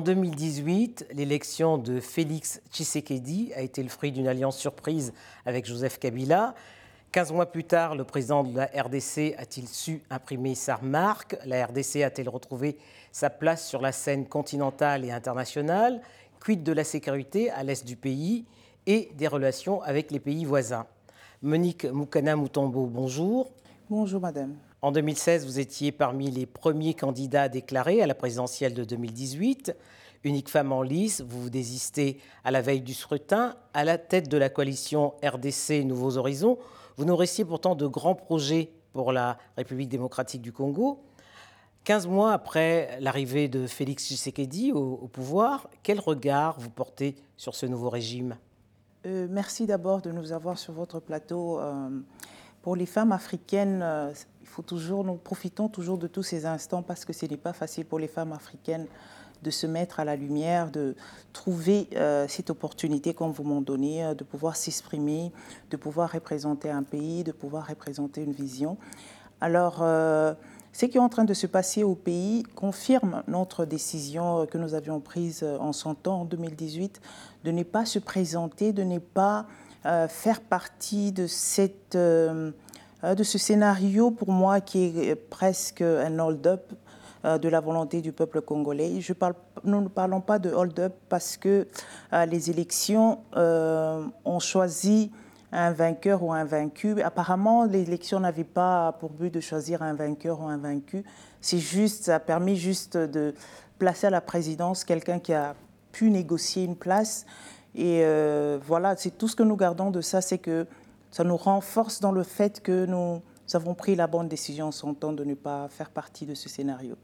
En 2018, l'élection de Félix Tshisekedi a été le fruit d'une alliance surprise avec Joseph Kabila. 15 mois plus tard, le président de la RDC a-t-il su imprimer sa marque La RDC a-t-elle retrouvé sa place sur la scène continentale et internationale? Quid de la sécurité à l'est du pays et des relations avec les pays voisins? Monique Moukana Moutombo, bonjour. Bonjour madame. En 2016, vous étiez parmi les premiers candidats déclarés à la présidentielle de 2018. Unique femme en lice, vous vous désistez à la veille du scrutin. À la tête de la coalition RDC Nouveaux Horizons, vous nourrissiez pourtant de grands projets pour la République démocratique du Congo. 15 mois après l'arrivée de Félix Tshisekedi au, pouvoir, quel regard vous portez sur ce nouveau régime? Euh, Merci d'abord de nous avoir sur votre plateau. Euh, pour les femmes africaines, euh, il faut toujours, nous profitons toujours de tous ces instants parce que ce n'est pas facile pour les femmes africaines de se mettre à la lumière, de trouver euh, cette opportunité qu'on vous m'en donné, euh, de pouvoir s'exprimer, de pouvoir représenter un pays, de pouvoir représenter une vision. Alors, ce qui est en train de se passer au pays confirme notre décision que nous avions prise en son temps, en 2018, de ne pas se présenter, de ne pas faire partie de, cette, euh, euh, de ce scénario pour moi qui est presque un hold-up de la volonté du peuple congolais. Je parle, nous ne parlons pas de hold-up parce que les élections ont choisi un vainqueur ou un vaincu. Apparemment, l'élection n'avait pas pour but de choisir un vainqueur ou un vaincu. C'est juste, ça a permis juste de placer à la présidence quelqu'un qui a pu négocier une place et euh, voilà, c'est tout ce que nous gardons de ça, c'est que ça nous renforce dans le fait que nous avons pris la bonne décision en son temps de ne pas faire partie de ce scénario.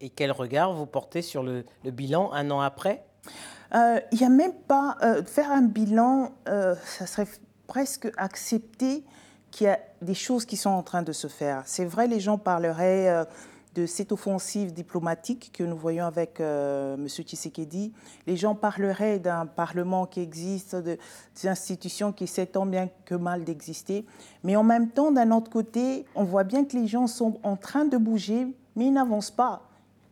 Et quel regard vous portez sur le, bilan un an après? Euh, Il n'y a même pas... Euh, faire un bilan, ça serait presque accepter qu'il y a des choses qui sont en train de se faire. C'est vrai, les gens parleraient de cette offensive diplomatique que nous voyons avec euh, M. Tshisekedi. Les gens parleraient d'un Parlement qui existe, de, des institutions qui essaient tant bien que mal d'exister. Mais en même temps, d'un autre côté, on voit bien que les gens sont en train de bouger, mais ils n'avancent pas.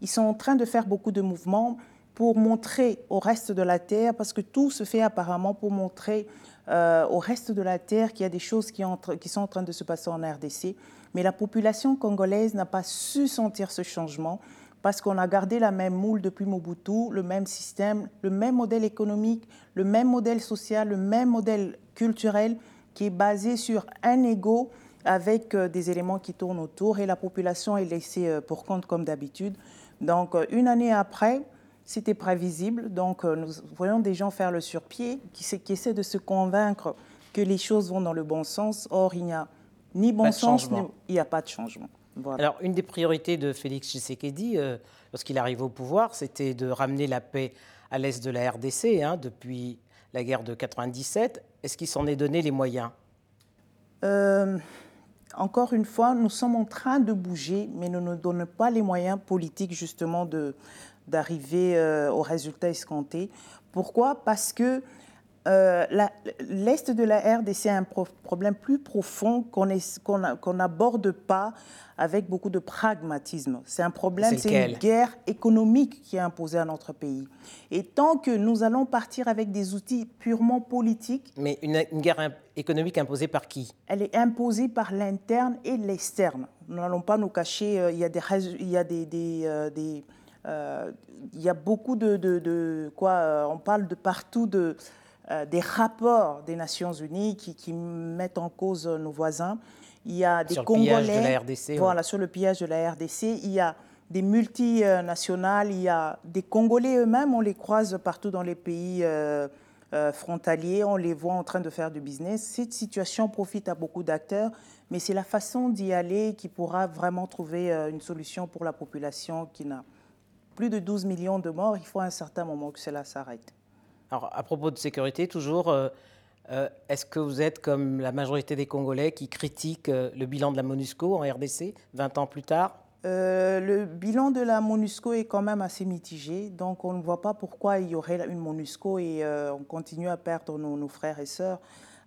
Ils sont en train de faire beaucoup de mouvements pour montrer au reste de la Terre, parce que tout se fait apparemment pour montrer euh, au reste de la Terre qu'il y a des choses qui, qui sont en train de se passer en RDC. Mais la population congolaise n'a pas su sentir ce changement parce qu'on a gardé la même moule depuis Mobutu, le même système, le même modèle économique, le même modèle social, le même modèle culturel qui est basé sur un ego avec euh, des éléments qui tournent autour et la population est laissée euh, pour compte comme d'habitude. Donc une année après, c'était prévisible. Donc nous voyons des gens faire le surpied qui, qui essaient de se convaincre que les choses vont dans le bon sens. Or, il n'y a ni bon sens, il n'y a pas de changement. Alors, une des priorités de Félix Tshisekedi, euh, lorsqu'il arrive au pouvoir, c'était de ramener la paix à l'est de la RDC hein, depuis la guerre de 97. Est-ce qu'il s'en est donné les moyens? Euh, Encore une fois, nous sommes en train de bouger, mais nous ne donnons pas les moyens politiques justement d'arriver euh, au résultat escompté. Pourquoi? Parce que euh, l'Est de la RDC a un problème plus profond qu'on n'aborde pas avec beaucoup de pragmatisme. C'est un problème, c'est une guerre économique qui est imposée à notre pays. Et tant que nous allons partir avec des outils purement politiques... Mais une, guerre économique imposée par qui? Elle est imposée par l'interne et l'externe. Nous n'allons pas nous cacher, euh, il y a des... Y a des, des, euh, il y a beaucoup de, de, de quoi On parle de partout de euh, des rapports des Nations Unies qui, mettent en cause nos voisins. Il y a des sur Congolais. Le pillage de la RDC, voilà, sur le pillage de la RDC. Il y a des multinationales, il y a des Congolais eux-mêmes, on les croise partout dans les pays euh, euh, frontaliers, on les voit en train de faire du business. Cette situation profite à beaucoup d'acteurs, mais c'est la façon d'y aller qui pourra vraiment trouver une solution pour la population qui n'a plus de 12 millions de morts. Il faut à un certain moment que cela s'arrête. Alors, à propos de sécurité, toujours, euh, euh, est-ce que vous êtes comme la majorité des Congolais qui critiquent euh, le bilan de la MONUSCO en RDC 20 ans plus tard? Le bilan de la MONUSCO est quand même assez mitigé, donc on ne voit pas pourquoi il y aurait une MONUSCO et on continue à perdre nos, frères et sœurs.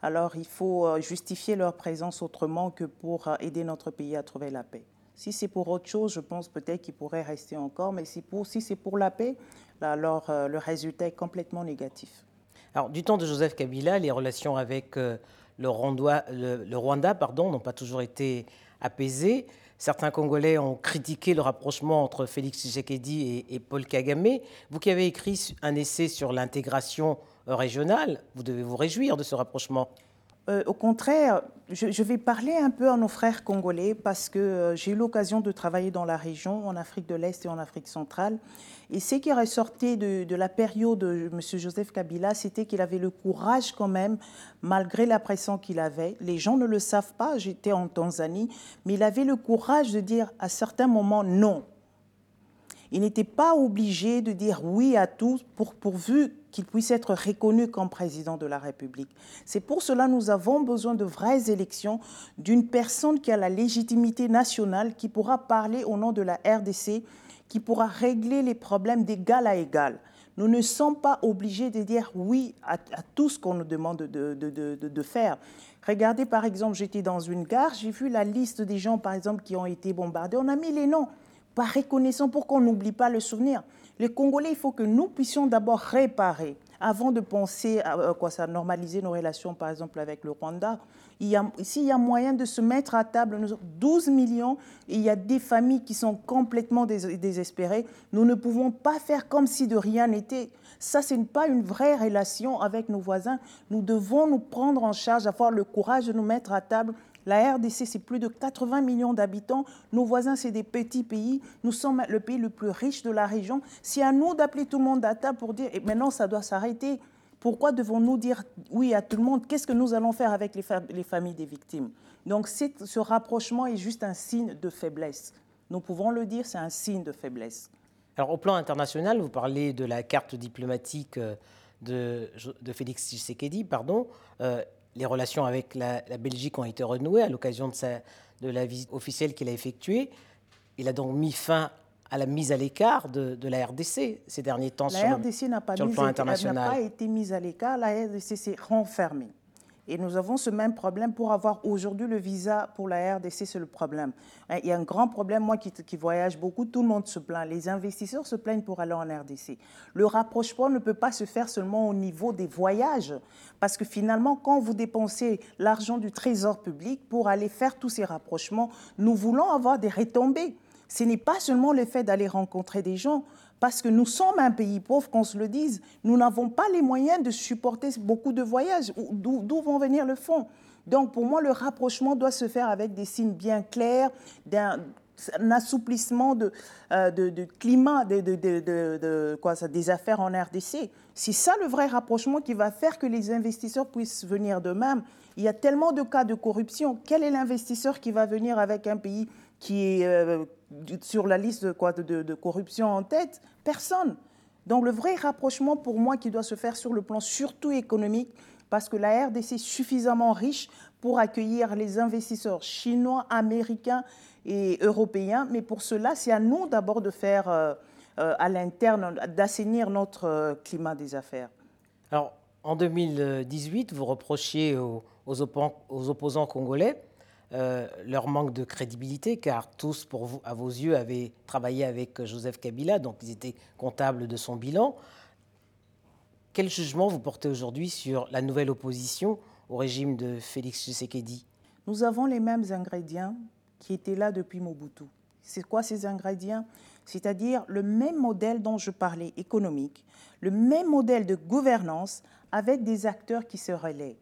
Alors il faut justifier leur présence autrement que pour aider notre pays à trouver la paix. Si c'est pour autre chose, je pense peut-être qu'il pourrait rester encore, mais si, c'est pour la paix, alors euh, le résultat est complètement négatif. Alors, du temps de Joseph Kabila, les relations avec euh, le, Rwanda, le, Rwanda pardon, n'ont pas toujours été apaisées. Certains Congolais ont critiqué le rapprochement entre Félix Tshisekedi et, et Paul Kagame. Vous qui avez écrit un essai sur l'intégration régionale, vous devez vous réjouir de ce rapprochement. Euh, au contraire, je, vais parler un peu à nos frères congolais parce que euh, j'ai eu l'occasion de travailler dans la région, en Afrique de l'Est et en Afrique centrale. Et ce qui ressortait de, de la période de M. Joseph Kabila, c'était qu'il avait le courage quand même, malgré la pression qu'il avait. Les gens ne le savent pas, j'étais en Tanzanie, mais il avait le courage de dire à certains moments non. Il n'était pas obligé de dire oui à tout pour, pourvu qu'il puisse être reconnu comme président de la République. C'est pour cela que nous avons besoin de vraies élections, d'une personne qui a la légitimité nationale, qui pourra parler au nom de la RDC, qui pourra régler les problèmes d'égal à égal. Nous ne sommes pas obligés de dire oui à, tout ce qu'on nous demande de, de, de, faire. Regardez par exemple, j'étais dans une gare, j'ai vu la liste des gens par exemple qui ont été bombardés, on a mis les noms par reconnaissant pour qu'on n'oublie pas le souvenir. Les Congolais, il faut que nous puissions d'abord réparer avant de penser à euh, quoi ça normaliser nos relations, par exemple, avec le Rwanda. Il y a, s'il y a moyen de se mettre à table, 12 millions, et il y a des familles qui sont complètement désespérées, nous ne pouvons pas faire comme si de rien n'était. Ça, ce n'est pas une vraie relation avec nos voisins. Nous devons nous prendre en charge, avoir le courage de nous mettre à table la RDC, c'est plus de 80 millions d'habitants. Nos voisins, c'est des petits pays. Nous sommes le pays le plus riche de la région. C'est à nous d'appeler tout le monde à table pour dire et maintenant, ça doit s'arrêter. Pourquoi devons-nous dire oui à tout le monde? Qu'est-ce que nous allons faire avec les, familles des victimes? Donc, ce rapprochement est juste un signe de faiblesse. Nous pouvons le dire, c'est un signe de faiblesse. Alors, au plan international, vous parlez de la carte diplomatique euh, de, Félix Tshisekedi, pardon. Euh, les relations avec la, Belgique ont été renouées à l'occasion de, de la visite officielle qu'il a effectuée. Il a donc mis fin à la mise à l'écart de, la RDC ces derniers temps la sur, RDC n'a pas, pas été mise à l'écart, la RDC s'est renfermée. Et nous avons ce même problème pour avoir aujourd'hui le visa pour la RDC, c'est le problème. Hein, il y a un grand problème, moi qui, qui, voyage beaucoup, tout le monde se plaint. Les investisseurs se plaignent pour aller en RDC. Le rapprochement ne peut pas se faire seulement au niveau des voyages, parce que finalement, quand vous dépensez l'argent du trésor public pour aller faire tous ces rapprochements, nous voulons avoir des retombées. Ce n'est pas seulement le fait d'aller rencontrer des gens, parce que nous sommes un pays pauvre, qu'on se le dise. Nous n'avons pas les moyens de supporter beaucoup de voyages. D'où vont venir le fonds Donc pour moi, le rapprochement doit se faire avec des signes bien clairs, d'un assouplissement de, euh, de, climat de, ça, des affaires en RDC. C'est ça le vrai rapprochement qui va faire que les investisseurs puissent venir d'eux-mêmes. Il y a tellement de cas de corruption. Quel est l'investisseur qui va venir avec un pays qui est euh, sur la liste quoi, de, corruption en tête Personne. Donc le vrai rapprochement pour moi qui doit se faire sur le plan surtout économique, parce que la RDC est suffisamment riche pour accueillir les investisseurs chinois, américains et européens. Mais pour cela, c'est à nous d'abord de faire euh, euh, à l'interne, d'assainir notre climat des affaires. Alors, en 2018, vous reprochiez aux, aux opposants congolais euh, leur manque de crédibilité, car tous, à vos yeux, avaient travaillé avec Joseph Kabila, donc ils étaient comptables de son bilan. Quel jugement vous portez aujourd'hui sur la nouvelle opposition au régime de Félix Tshisekedi? Nous avons les mêmes ingrédients qui étaient là depuis Mobutu. C'est quoi ces ingrédients? C'est-à-dire le même modèle dont je parlais, économique, le même modèle de gouvernance avec des acteurs qui se relaient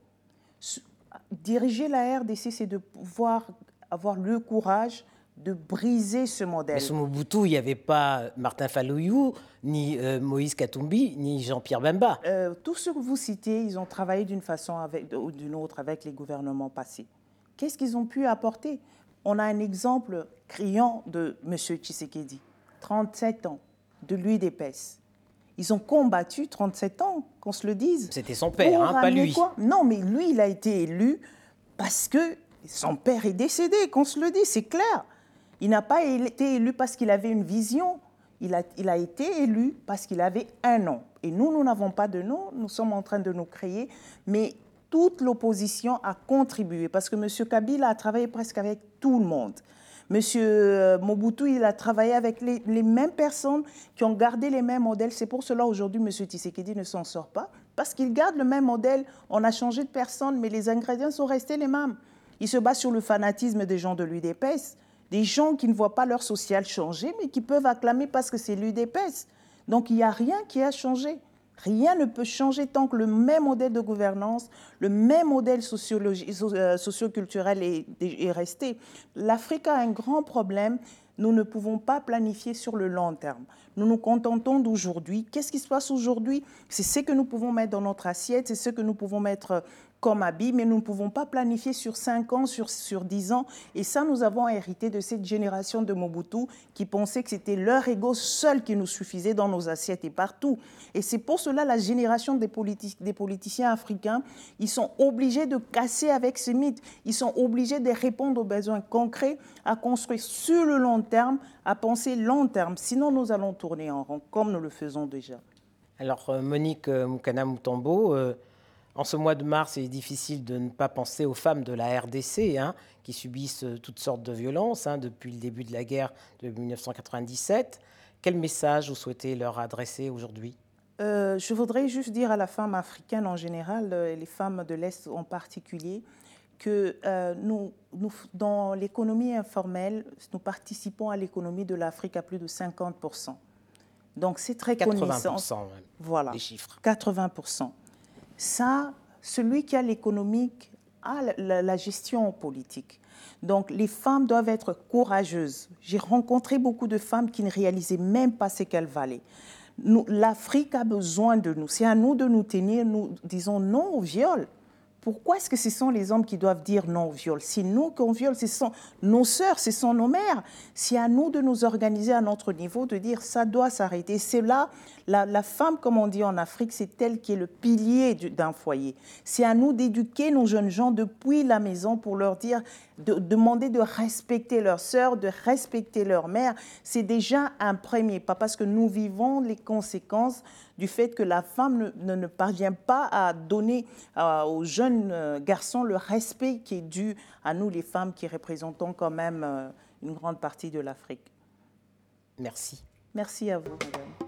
diriger la RDC, c'est de pouvoir avoir le courage de briser ce modèle. Mais sous Mobutu, il n'y avait pas Martin Falouyou, ni euh, Moïse Katumbi, ni Jean-Pierre Bemba. Euh, tous ceux que vous citez, ils ont travaillé d'une façon ou d'une autre avec les gouvernements passés. Qu'est-ce qu'ils ont pu apporter? On a un exemple criant de M. Tshisekedi, 37 ans, de l'UDPS. Ils ont combattu 37 ans, qu'on se le dise. C'était son père, hein, pas lui. non, mais lui, il a été élu parce que son père est décédé, qu'on se le dise, c'est clair. Il n'a pas été élu parce qu'il avait une vision. Il a, il a été élu parce qu'il avait un nom. Et nous, nous n'avons pas de nom, nous sommes en train de nous créer. Mais toute l'opposition a contribué parce que M. Kabila a travaillé presque avec tout le monde. Monsieur euh, Mobutu, il a travaillé avec les, mêmes personnes qui ont gardé les mêmes modèles. C'est pour cela aujourd'hui, Monsieur Tshisekedi ne s'en sort pas, parce qu'il garde le même modèle. On a changé de personne, mais les ingrédients sont restés les mêmes. Il se base sur le fanatisme des gens de l'UDPS, des gens qui ne voient pas leur social changer, mais qui peuvent acclamer parce que c'est l'UDPS. Donc il n'y a rien qui a changé. Rien ne peut changer tant que le même modèle de gouvernance, le même modèle euh, socioculturel est, est resté. L'Afrique a un grand problème. Nous ne pouvons pas planifier sur le long terme. Nous nous contentons d'aujourd'hui. Qu'est-ce qui se passe aujourd'hui? C'est ce que nous pouvons mettre dans notre assiette, c'est ce que nous pouvons mettre comme habit, mais nous ne pouvons pas planifier sur 5 ans, sur, sur 10 ans. Et ça, nous avons hérité de cette génération de Mobutu qui pensait que c'était leur ego seul qui nous suffisait dans nos assiettes et partout. Et c'est pour cela la génération des, politiciens africains, ils sont obligés de casser avec ce mythe. Ils sont obligés de répondre aux besoins concrets, à construire sur le long terme, à penser long terme. Sinon, nous allons tourner en rond, comme nous le faisons déjà. Alors, euh, Monique euh, Moukana Moutombo, euh, en ce mois de mars, il est difficile de ne pas penser aux femmes de la RDC hein, qui subissent euh, toutes sortes de violences hein, depuis le début de la guerre de 1997. Quel message vous souhaitez leur adresser aujourd'hui? Euh, Je voudrais juste dire à la femme africaine en général, euh, et les femmes de l'Est en particulier, que nous, nous, dans l'économie informelle, nous participons à l'économie de l'Afrique à plus de 50%. Donc c'est très 80%, connaissant. Voilà. Les chiffres. 80% ça, celui qui a l'économique a la, gestion politique. Donc les femmes doivent être courageuses. J'ai rencontré beaucoup de femmes qui ne réalisaient même pas ce qu'elles valaient. L'Afrique a besoin de nous. C'est à nous de nous tenir. Nous disons non au viol. Pourquoi est-ce que ce sont les hommes qui doivent dire non au viol? C'est nous qu'on viole, ce sont nos sœurs, ce sont nos mères. C'est à nous de nous organiser à notre niveau, de dire ça doit s'arrêter. C'est là, la, femme, comme on dit en Afrique, c'est elle qui est le pilier d'un foyer. C'est à nous d'éduquer nos jeunes gens depuis la maison pour leur dire, de, demander de respecter leurs sœurs, de respecter leur mère. C'est déjà un premier pas parce que nous vivons les conséquences du fait que la femme ne, ne, parvient pas à donner euh, aux jeunes euh, garçons le respect qui est dû à nous, les femmes, qui représentons quand même euh, une grande partie de l'Afrique. Merci. Merci à vous, madame.